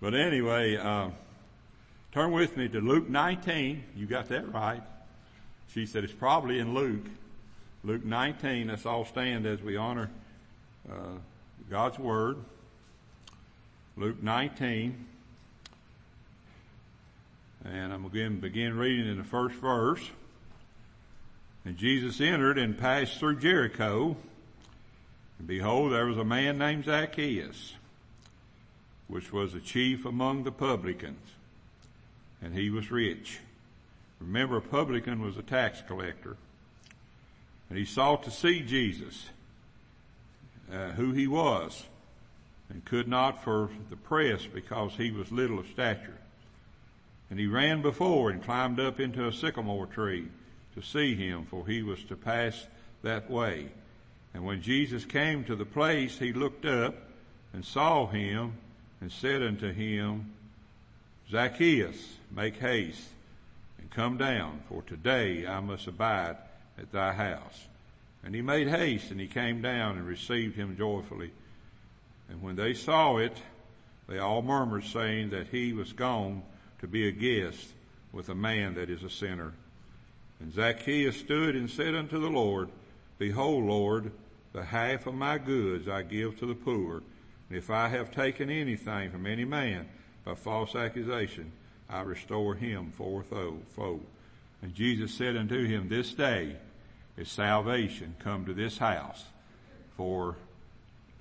But anyway, uh, turn with me to Luke 19. You got that right. She said it's probably in Luke. Luke 19. Let's all stand as we honor uh, God's Word. Luke 19. And I'm going to begin reading in the first verse. And Jesus entered and passed through Jericho. And behold, there was a man named Zacchaeus, which was a chief among the publicans. And he was rich. Remember, a publican was a tax collector. And he sought to see Jesus, uh, who he was, and could not for the press because he was little of stature. And he ran before and climbed up into a sycamore tree to see him, for he was to pass that way. And when Jesus came to the place, he looked up and saw him and said unto him, Zacchaeus, make haste and come down, for today I must abide at thy house. And he made haste and he came down and received him joyfully. And when they saw it, they all murmured saying that he was gone to be a guest with a man that is a sinner. And Zacchaeus stood and said unto the Lord, Behold, Lord, the half of my goods I give to the poor. If I have taken anything from any man by false accusation, I restore him fourfold. And Jesus said unto him, This day is salvation come to this house, for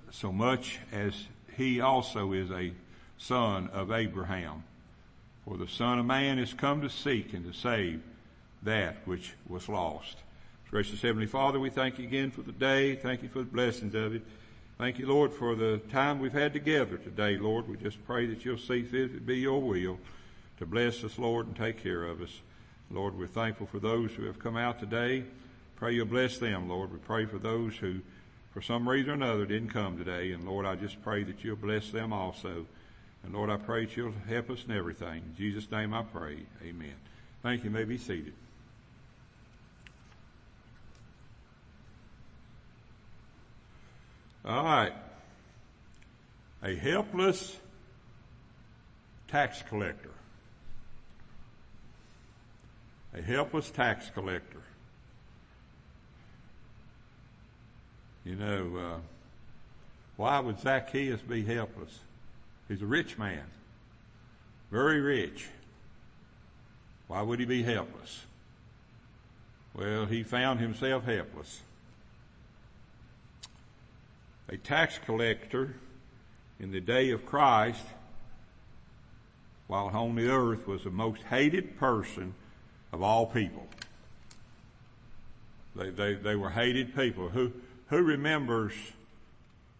so much as he also is a son of Abraham. For the Son of Man is come to seek and to save that which was lost. Gracious Heavenly Father, we thank you again for the day. Thank you for the blessings of it. Thank you, Lord, for the time we've had together today, Lord. We just pray that you'll see fit it be your will to bless us, Lord, and take care of us. Lord, we're thankful for those who have come out today. Pray you'll bless them, Lord. We pray for those who, for some reason or another, didn't come today. And Lord, I just pray that you'll bless them also. And Lord, I pray that you'll help us in everything. In Jesus' name I pray. Amen. Thank you. you may be seated. All right. A helpless tax collector. A helpless tax collector. You know, uh, why would Zacchaeus be helpless? He's a rich man, very rich. Why would he be helpless? Well, he found himself helpless. A tax collector in the day of Christ, while on the earth, was the most hated person of all people. They, they, they were hated people. Who, who remembers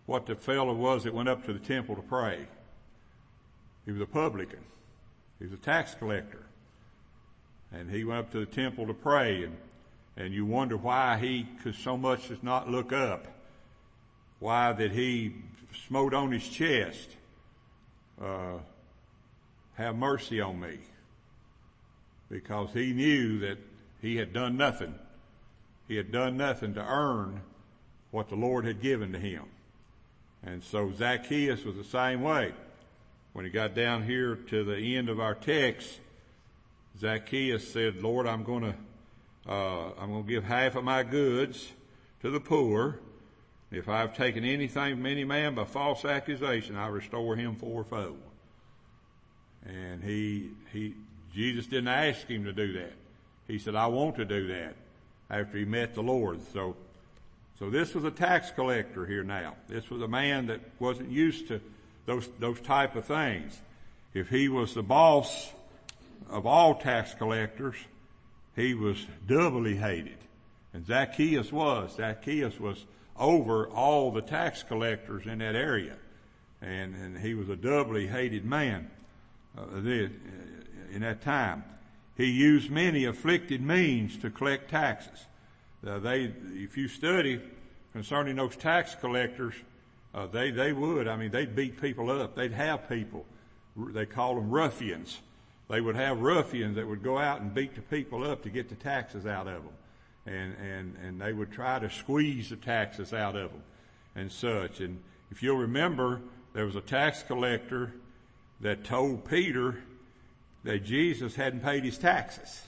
what the fellow was that went up to the temple to pray? He was a publican. He was a tax collector. And he went up to the temple to pray and, and you wonder why he could so much as not look up. Why that he smote on his chest, uh, have mercy on me. Because he knew that he had done nothing. He had done nothing to earn what the Lord had given to him. And so Zacchaeus was the same way when he got down here to the end of our text, Zacchaeus said, Lord, I'm going to, uh, I'm going to give half of my goods to the poor. If I've taken anything from any man by false accusation, I restore him fourfold. And he, he, Jesus didn't ask him to do that. He said, I want to do that after he met the Lord. So, so this was a tax collector here now. This was a man that wasn't used to those, those type of things. If he was the boss of all tax collectors, he was doubly hated. And Zacchaeus was. Zacchaeus was over all the tax collectors in that area. And, and he was a doubly hated man uh, in that time. He used many afflicted means to collect taxes. Uh, they, if you study concerning those tax collectors, uh, they, they would. I mean, they'd beat people up. They'd have people. They call them ruffians. They would have ruffians that would go out and beat the people up to get the taxes out of them. And, and, and they would try to squeeze the taxes out of them and such. And if you'll remember, there was a tax collector that told Peter that Jesus hadn't paid his taxes.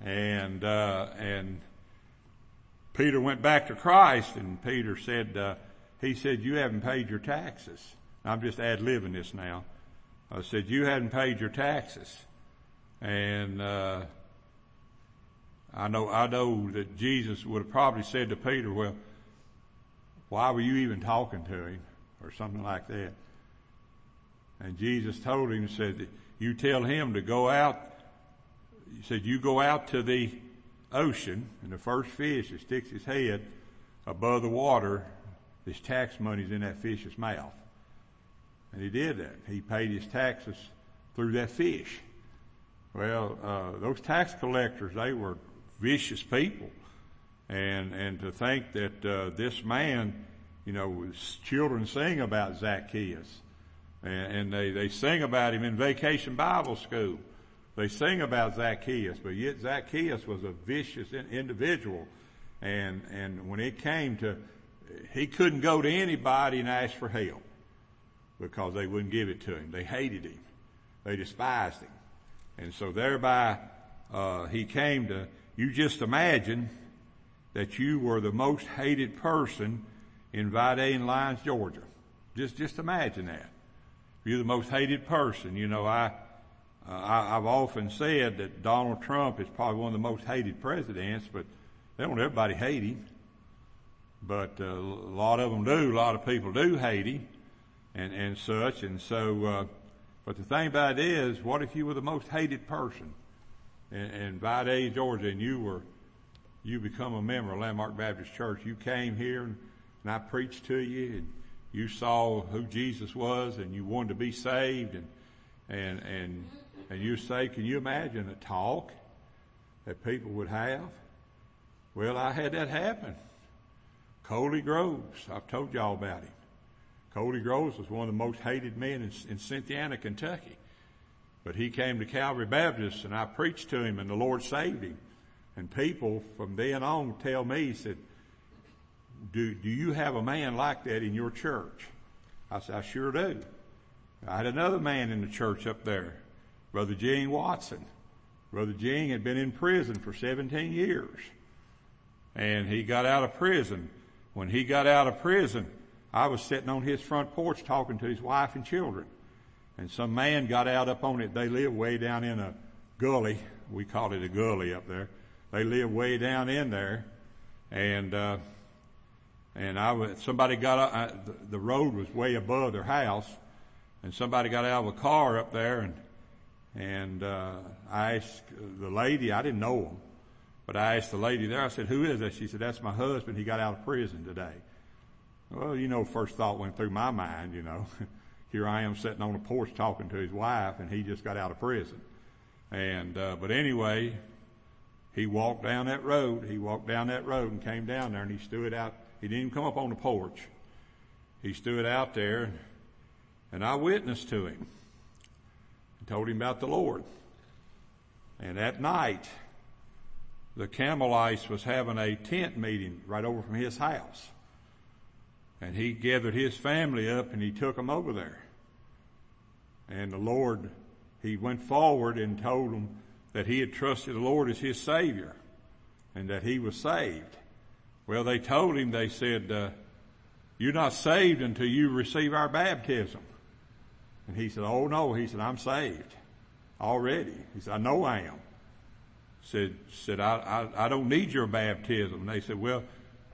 And, uh, and Peter went back to Christ and Peter said, uh, he said, you haven't paid your taxes. I'm just ad-libbing this now. I said, you hadn't paid your taxes. And, uh, I know, I know that Jesus would have probably said to Peter, well, why were you even talking to him? Or something like that. And Jesus told him, said, you tell him to go out. He said, you go out to the ocean and the first fish that sticks his head above the water, his tax money's in that fish's mouth. And he did that. He paid his taxes through that fish. Well, uh, those tax collectors, they were vicious people. And, and to think that, uh, this man, you know, children sing about Zacchaeus. And, and they, they sing about him in vacation Bible school. They sing about Zacchaeus, but yet Zacchaeus was a vicious individual. And, and when it came to, he couldn't go to anybody and ask for help because they wouldn't give it to him. They hated him. They despised him. And so thereby, uh, he came to, you just imagine that you were the most hated person in Vidalia Lyons, Georgia. Just, just imagine that. You're the most hated person. You know, I, uh, I, have often said that Donald Trump is probably one of the most hated presidents, but they don't everybody hate him. But uh, a lot of them do. A lot of people do hate him, and and such. And so, uh, but the thing about it is, what if you were the most hated person in, in Vidalia, Georgia, and you were you become a member of Landmark Baptist Church? You came here, and, and I preached to you, and you saw who Jesus was, and you wanted to be saved, and and and and you say, can you imagine a talk that people would have? Well, I had that happen. Coley Groves, I've told y'all about him. Coley Groves was one of the most hated men in, in Cynthiana, Kentucky. But he came to Calvary Baptist and I preached to him and the Lord saved him. And people from then on tell me, said, do, do you have a man like that in your church? I said, I sure do. I had another man in the church up there Brother Gene Watson. Brother Gene had been in prison for 17 years. And he got out of prison. When he got out of prison, I was sitting on his front porch talking to his wife and children. And some man got out up on it. They live way down in a gully. We call it a gully up there. They live way down in there. And, uh, and I was, somebody got out, I, the, the road was way above their house and somebody got out of a car up there and and uh, I asked the lady, I didn't know him, but I asked the lady there, I said, who is that? She said, that's my husband. He got out of prison today. Well, you know, first thought went through my mind, you know. Here I am sitting on the porch talking to his wife and he just got out of prison. And, uh, but anyway, he walked down that road. He walked down that road and came down there and he stood out. He didn't even come up on the porch. He stood out there and I witnessed to him told him about the Lord. And at night, the Campbellites was having a tent meeting right over from his house. And he gathered his family up and he took them over there. And the Lord, he went forward and told them that he had trusted the Lord as his Savior and that he was saved. Well, they told him, they said, uh, you're not saved until you receive our baptism. And he said, oh no, he said, I'm saved already. He said, I know I am. Said, said, I, I, I don't need your baptism. And they said, well,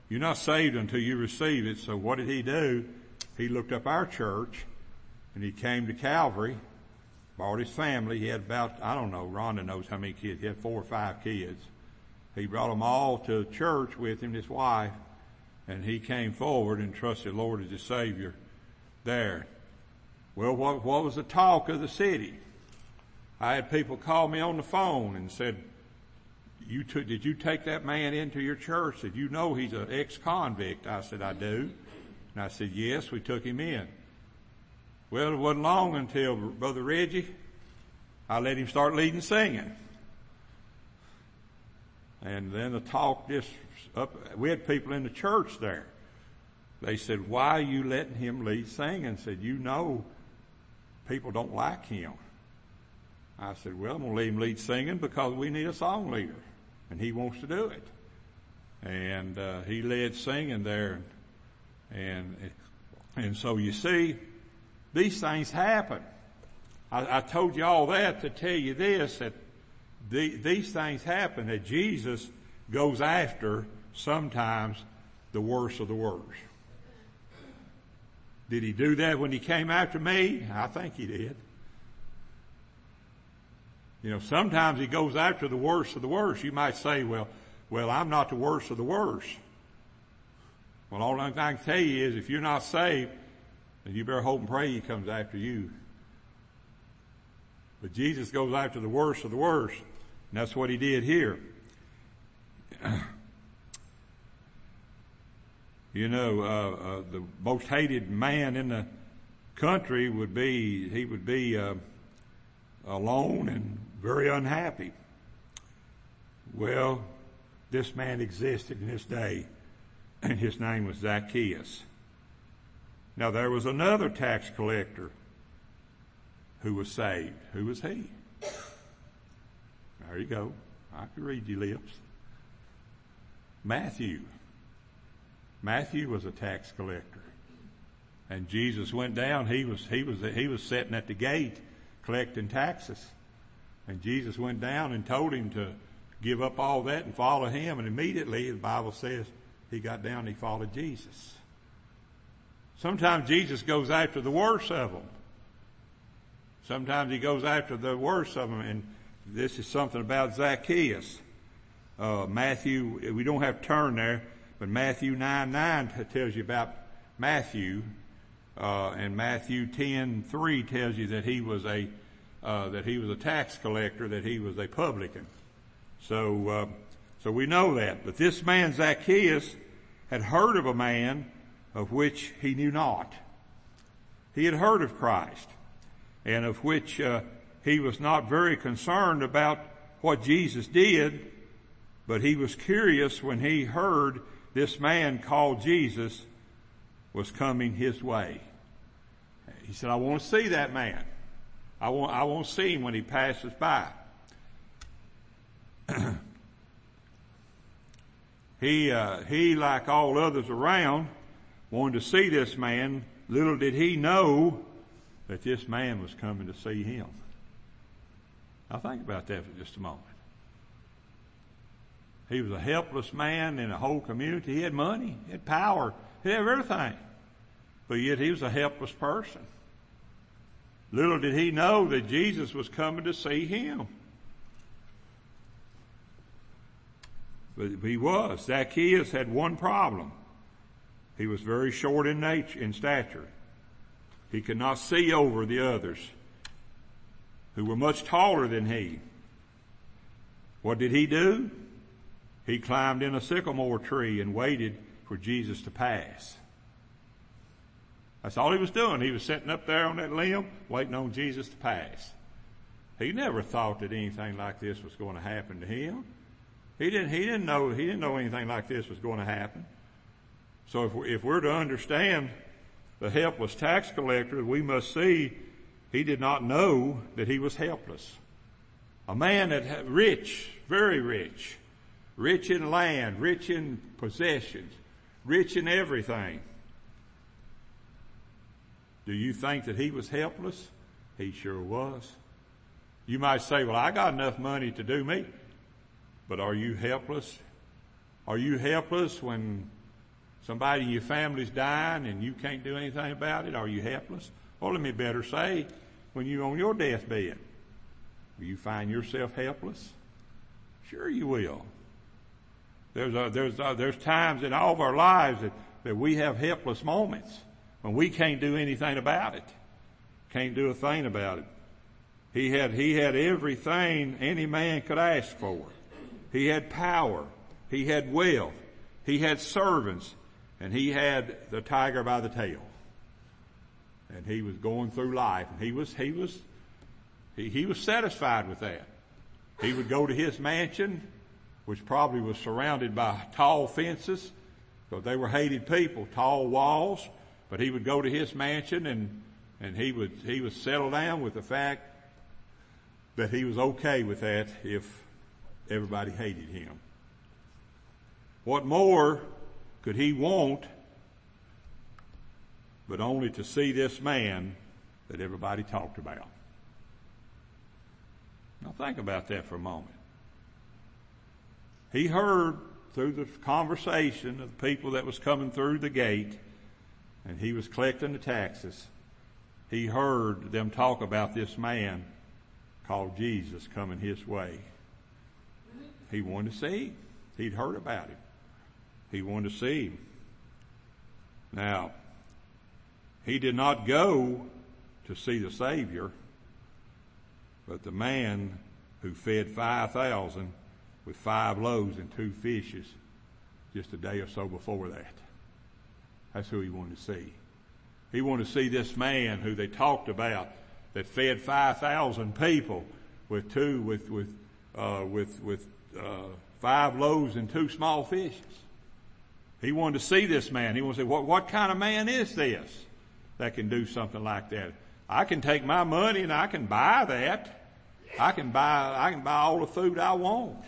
you're not saved until you receive it. So what did he do? He looked up our church and he came to Calvary, brought his family. He had about, I don't know, Rhonda knows how many kids. He had four or five kids. He brought them all to church with him, his wife, and he came forward and trusted the Lord as his Savior there. Well, what, what was the talk of the city? I had people call me on the phone and said, you took, did you take that man into your church? Did you know he's an ex-convict? I said, I do. And I said, yes, we took him in. Well, it wasn't long until Brother Reggie, I let him start leading singing. And then the talk just up, we had people in the church there. They said, why are you letting him lead singing? said, you know people don't like him. I said, well, I'm going to let him lead singing because we need a song leader and he wants to do it. And, uh, he led singing there and, and so you see, these things happen. I, I told you all that to tell you this, that the, these things happen, that Jesus goes after sometimes the worst of the worst. Did he do that when he came after me? I think he did. You know, sometimes he goes after the worst of the worst. You might say, well, well, I'm not the worst of the worst. Well, all I can tell you is if you're not saved, then you better hope and pray he comes after you. But Jesus goes after the worst of the worst. And that's what he did here. you know, uh, uh, the most hated man in the country would be, he would be uh, alone and very unhappy. Well, this man existed in this day, and his name was Zacchaeus. Now there was another tax collector who was saved. Who was he? There you go. I can read your lips. Matthew. Matthew was a tax collector. And Jesus went down. He was, he was, he was sitting at the gate collecting taxes. And Jesus went down and told him to give up all that and follow him. And immediately the Bible says he got down and he followed Jesus. Sometimes Jesus goes after the worst of them. Sometimes he goes after the worst of them. And this is something about Zacchaeus. Uh, Matthew, we don't have turn there, but Matthew 9 9 tells you about Matthew. Uh, and Matthew 10 3 tells you that he was a uh, that he was a tax collector, that he was a publican. So, uh, so we know that. But this man Zacchaeus had heard of a man of which he knew not. He had heard of Christ, and of which uh, he was not very concerned about what Jesus did, but he was curious when he heard this man called Jesus was coming his way. He said, I want to see that man. I want, I want to see him when he passes by. he, uh, he, like all others around, wanted to see this man. Little did he know that this man was coming to see him. Now think about that for just a moment. He was a helpless man in a whole community. He had money, he had power, he had everything. But yet he was a helpless person. Little did he know that Jesus was coming to see him. But he was. Zacchaeus had one problem. He was very short in nature, in stature. He could not see over the others who were much taller than he. What did he do? He climbed in a sycamore tree and waited for Jesus to pass. That's all he was doing. He was sitting up there on that limb waiting on Jesus to pass. He never thought that anything like this was going to happen to him. He didn't, he didn't know, he didn't know anything like this was going to happen. So if, we, if we're to understand the helpless tax collector, we must see he did not know that he was helpless. A man that rich, very rich, rich in land, rich in possessions, rich in everything. Do you think that he was helpless? He sure was. You might say, well, I got enough money to do me. But are you helpless? Are you helpless when somebody in your family's dying and you can't do anything about it? Are you helpless? Or let me better say, when you're on your deathbed, will you find yourself helpless? Sure you will. There's, a, there's, a, there's times in all of our lives that, that we have helpless moments when we can't do anything about it. Can't do a thing about it. He had, he had everything any man could ask for. He had power. He had wealth. He had servants. And he had the tiger by the tail. And he was going through life. And he was, he was, he, he was satisfied with that. He would go to his mansion, which probably was surrounded by tall fences, because they were hated people, tall walls, but he would go to his mansion and, And he would, he would settle down with the fact that he was okay with that if everybody hated him. What more could he want but only to see this man that everybody talked about? Now think about that for a moment. He heard through the conversation of the people that was coming through the gate and he was collecting the taxes. He heard them talk about this man called Jesus coming his way. He wanted to see. He'd heard about him. He wanted to see him. Now, he did not go to see the Savior, but the man who fed 5,000 with five loaves and two fishes just a day or so before that. That's who he wanted to see. He wanted to see this man who they talked about that fed 5,000 people with two, with, with, uh, with, with, uh, five loaves and two small fishes. He wanted to see this man. He wanted to say, what, what kind of man is this that can do something like that? I can take my money and I can buy that. I can buy, I can buy all the food I want.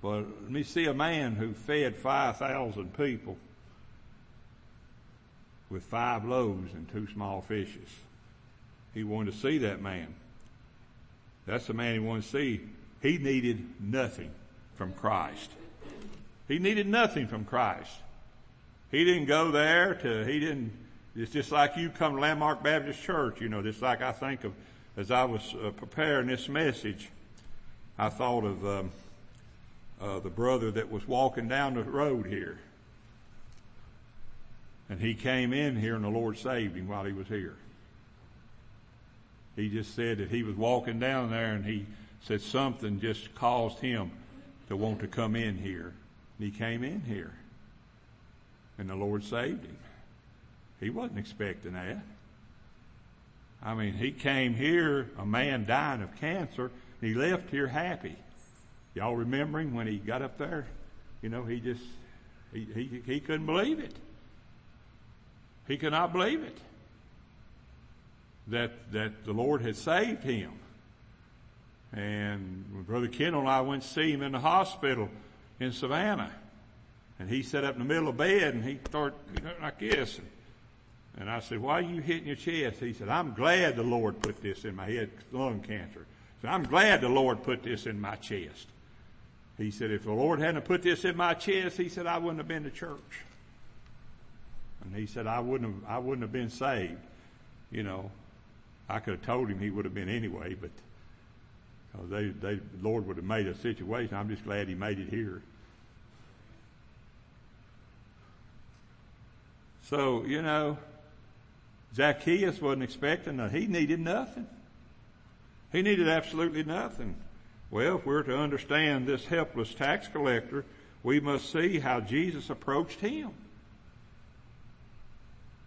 But let me see a man who fed 5,000 people with five loaves and two small fishes. He wanted to see that man. That's the man he wanted to see. He needed nothing from Christ. He needed nothing from Christ. He didn't go there to, he didn't, it's just like you come to Landmark Baptist Church, you know, just like I think of, as I was uh, preparing this message, I thought of, um, uh, the brother that was walking down the road here. And he came in here and the Lord saved him while he was here. He just said that he was walking down there and he said something just caused him to want to come in here. And he came in here. And the Lord saved him. He wasn't expecting that. I mean, he came here, a man dying of cancer, and he left here happy. Y'all remember him when he got up there? You know, he just, he, he, he couldn't believe it. He could not believe it. That, that the Lord had saved him. And Brother Kendall and I went to see him in the hospital in Savannah. And he sat up in the middle of bed and he started like this. And, and I said, why are you hitting your chest? He said, I'm glad the Lord put this in my head, lung cancer. So I'm glad the Lord put this in my chest. He said, if the Lord hadn't put this in my chest, he said, I wouldn't have been to church. And he said, I wouldn't have, I wouldn't have been saved. You know, I could have told him he would have been anyway, but they, they, the Lord would have made a situation. I'm just glad he made it here. So, you know, Zacchaeus wasn't expecting that. He needed nothing. He needed absolutely nothing. Well, if we're to understand this helpless tax collector, we must see how Jesus approached him.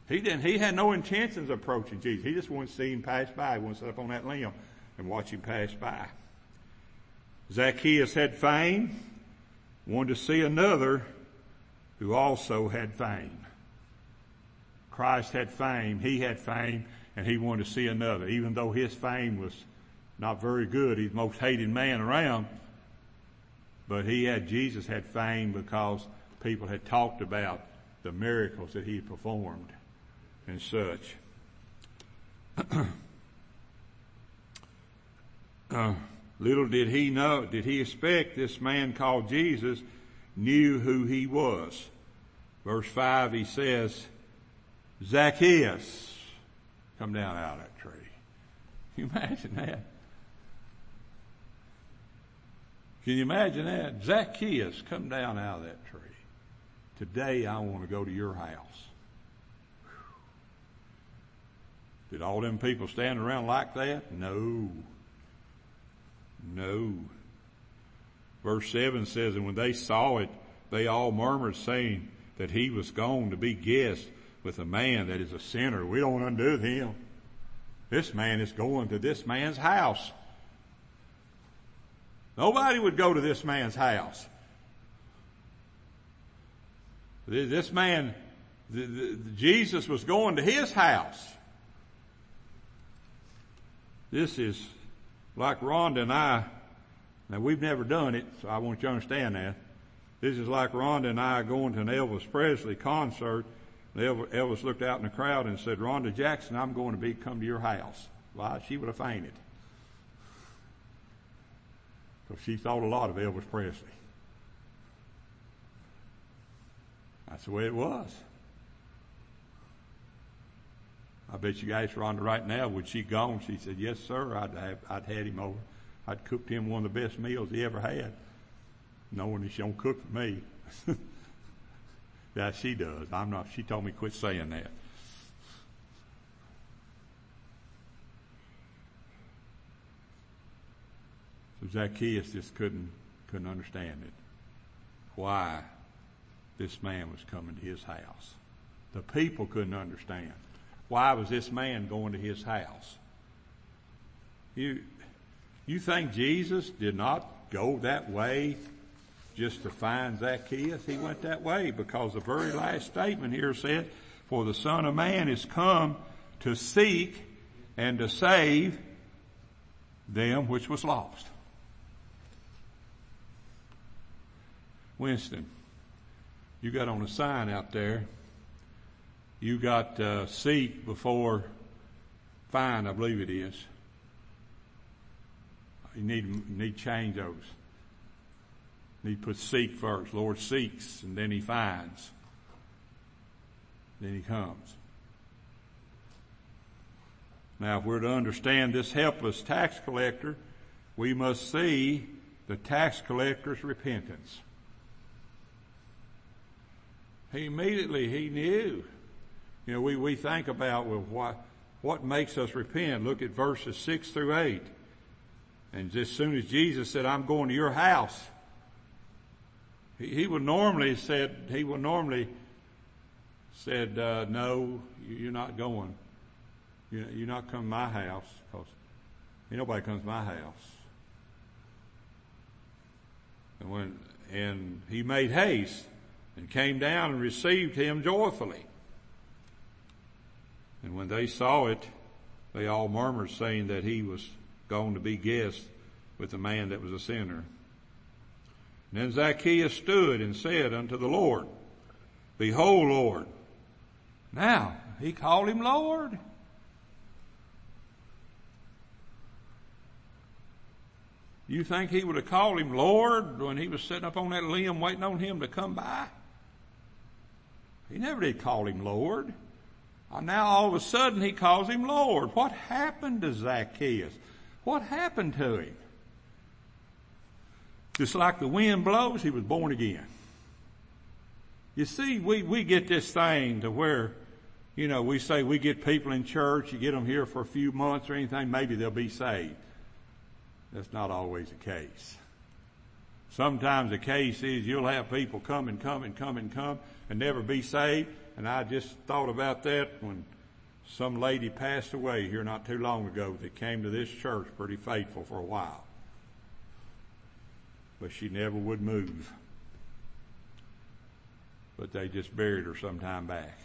He didn't, he had no intentions of approaching Jesus. He just wanted to see him pass by. He wanted to sit up on that limb and watch him pass by. Zacchaeus had fame, wanted to see another who also had fame. Christ had fame, he had fame, and he wanted to see another, even though his fame was not very good. He's the most hated man around. But he had, Jesus had fame because people had talked about the miracles that he performed and such. uh, little did he know, did he expect this man called Jesus knew who he was. Verse 5 he says, Zacchaeus, come down out of that tree. Can you imagine that? Can you imagine that? Zacchaeus, come down out of that tree. Today I want to go to your house. Did all them people stand around like that? No. No. Verse 7 says, And when they saw it, they all murmured, saying that he was gone to be guest with a man that is a sinner. We don't undo him. This man is going to this man's house. Nobody would go to this man's house. This man, the, the, Jesus was going to his house. This is like Rhonda and I. Now we've never done it, so I want you to understand that. This is like Rhonda and I going to an Elvis Presley concert. Elvis looked out in the crowd and said, Rhonda Jackson, I'm going to be come to your house. Well, she would have fainted. Because she thought a lot of Elvis Presley. That's the way it was. I bet you guys Rhonda right now, would she gone? She said, yes, sir. I'd have, I'd had him over. I'd cooked him one of the best meals he ever had, knowing that she don't cook for me. yeah, she does. I'm not. She told me quit saying that. So Zacchaeus just couldn't couldn't understand it. Why this man was coming to his house. The people couldn't understand. Why was this man going to his house? You, you think Jesus did not go that way just to find Zacchaeus? He went that way because the very last statement here said, for the son of man is come to seek and to save them which was lost. Winston, you got on a sign out there you got uh, seek before find, I believe it is. You need need change those. You need to put seek first. Lord seeks and then he finds. Then he comes. Now, if we're to understand this helpless tax collector, we must see the tax collector's repentance. He immediately, he knew you know, we, we think about, well, what, what makes us repent? Look at verses 6 through 8. And as soon as Jesus said, I'm going to your house, he, he would normally said, he would normally said, uh, no, you're not going. You're not coming to my house because ain't nobody comes to my house. And when, and he made haste and came down and received him joyfully. And when they saw it, they all murmured saying that he was going to be guest with the man that was a sinner. And then Zacchaeus stood and said unto the Lord, Behold, Lord. Now, he called him Lord. You think he would have called him Lord when he was sitting up on that limb waiting on him to come by? He never did call him Lord. Uh, now all of a sudden he calls him Lord. What happened to Zacchaeus? What happened to him? Just like the wind blows, he was born again. You see, we, we get this thing to where, you know, we say we get people in church, you get them here for a few months or anything, maybe they'll be saved. That's not always the case. Sometimes the case is you'll have people come and come and come and come and never be saved and I just thought about that when some lady passed away here not too long ago that came to this church pretty faithful for a while. But she never would move. But they just buried her some time back.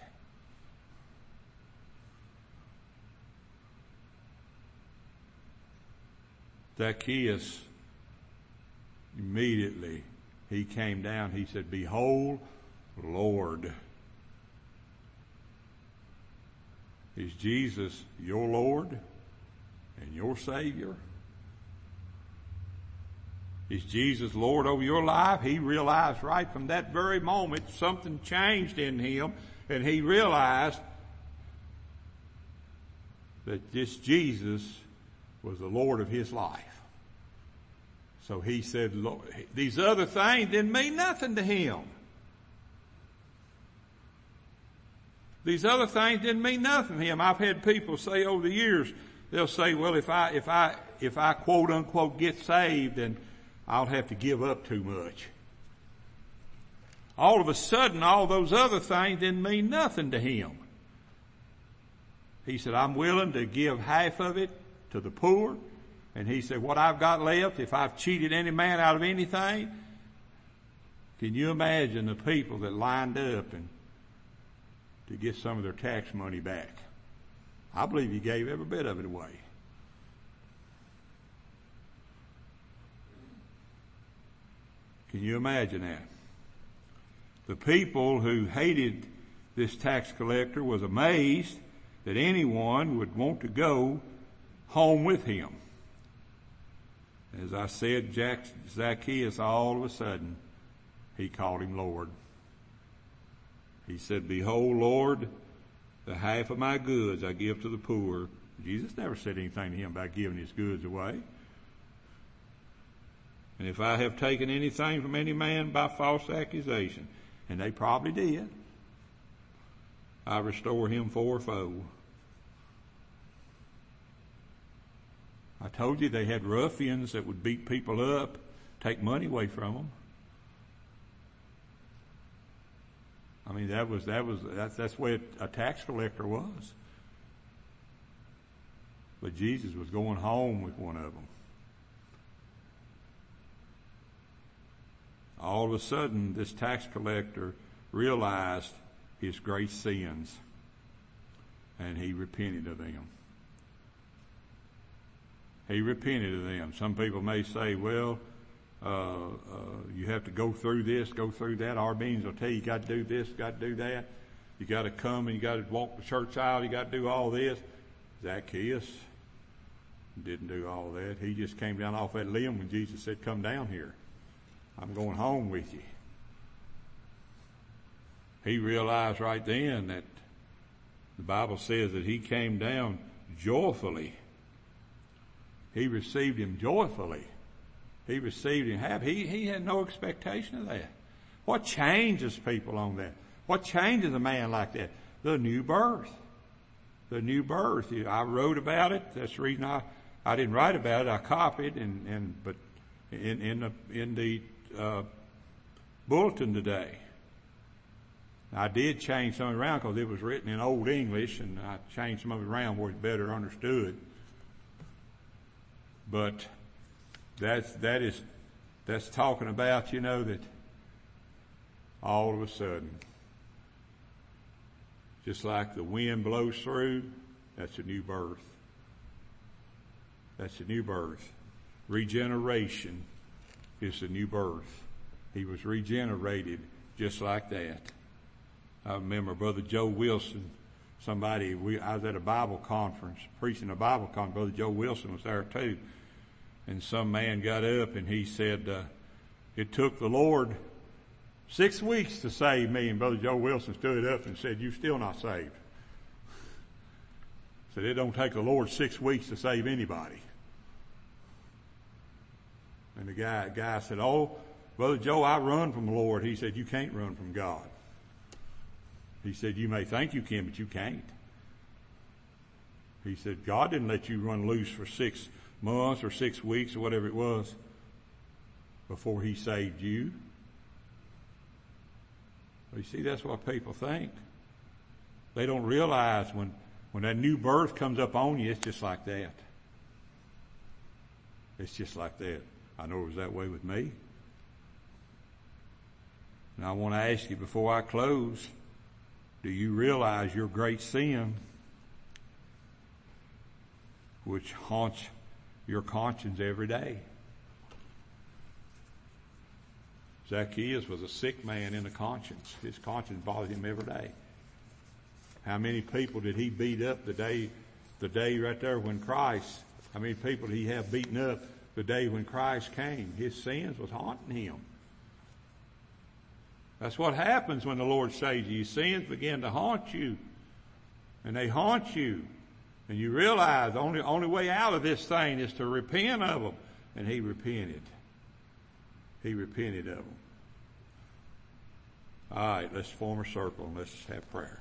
Zacchaeus, immediately, he came down. He said, Behold, Lord. Is Jesus your Lord and your Savior? Is Jesus Lord over your life? He realized right from that very moment something changed in him and he realized that this Jesus was the Lord of his life. So he said, these other things didn't mean nothing to him. These other things didn't mean nothing to him. I've had people say over the years, they'll say, well, if I, if I, if I quote unquote get saved, then I'll have to give up too much. All of a sudden, all those other things didn't mean nothing to him. He said, I'm willing to give half of it to the poor. And he said, what I've got left, if I've cheated any man out of anything, can you imagine the people that lined up and to get some of their tax money back. I believe he gave every bit of it away. Can you imagine that? The people who hated this tax collector was amazed that anyone would want to go home with him. As I said, Jack, Zacchaeus all of a sudden, he called him Lord. He said, Behold, Lord, the half of my goods I give to the poor. Jesus never said anything to him about giving his goods away. And if I have taken anything from any man by false accusation, and they probably did, I restore him fourfold. I told you they had ruffians that would beat people up, take money away from them. I mean, that was that was that's that's where a tax collector was. But Jesus was going home with one of them. All of a sudden, this tax collector realized his great sins, and he repented of them. He repented of them. Some people may say, well, uh, uh, you have to go through this, go through that. Arminians will tell you you got to do this, got to do that. You got to come and you got to walk the church aisle. You got to do all this. Zacchaeus didn't do all that. He just came down off that limb when Jesus said, "Come down here. I'm going home with you." He realized right then that the Bible says that he came down joyfully. He received him joyfully he received him happy. He, he had no expectation of that. What changes people on that? What changes a man like that? The new birth. The new birth. I wrote about it. That's the reason I, I didn't write about it. I copied and, and but in, in the, in the, uh, bulletin today. I did change some around because it was written in Old English and I changed some of it around where it's better understood. But that's, that is, that's talking about, you know, that all of a sudden, just like the wind blows through, that's a new birth. That's a new birth. Regeneration is the new birth. He was regenerated just like that. I remember Brother Joe Wilson, somebody, we, I was at a Bible conference, preaching a Bible conference. Brother Joe Wilson was there too and some man got up and he said, uh, it took the Lord six weeks to save me. And Brother Joe Wilson stood up and said, "You're still not saved. Said it don't take the Lord six weeks to save anybody. And the guy, guy said, oh, Brother Joe, I run from the Lord. He said, you can't run from God. He said, you may think you can, but you can't. He said, God didn't let you run loose for six months or six weeks or whatever it was before he saved you. But you see, that's what people think. They don't realize when, when that new birth comes up on you, it's just like that. It's just like that. I know it was that way with me. And I want to ask you before I close, do you realize your great sin, which haunts your conscience every day. Zacchaeus was a sick man in the conscience. His conscience bothered him every day. How many people did he beat up the day, the day right there when Christ, how many people he have beaten up the day when Christ came? His sins was haunting him. That's what happens when the Lord saves you. Your sins begin to haunt you. And they haunt you. And you realize the only, only way out of this thing is to repent of them. And he repented. He repented of them. All right, let's form a circle and let's have prayer.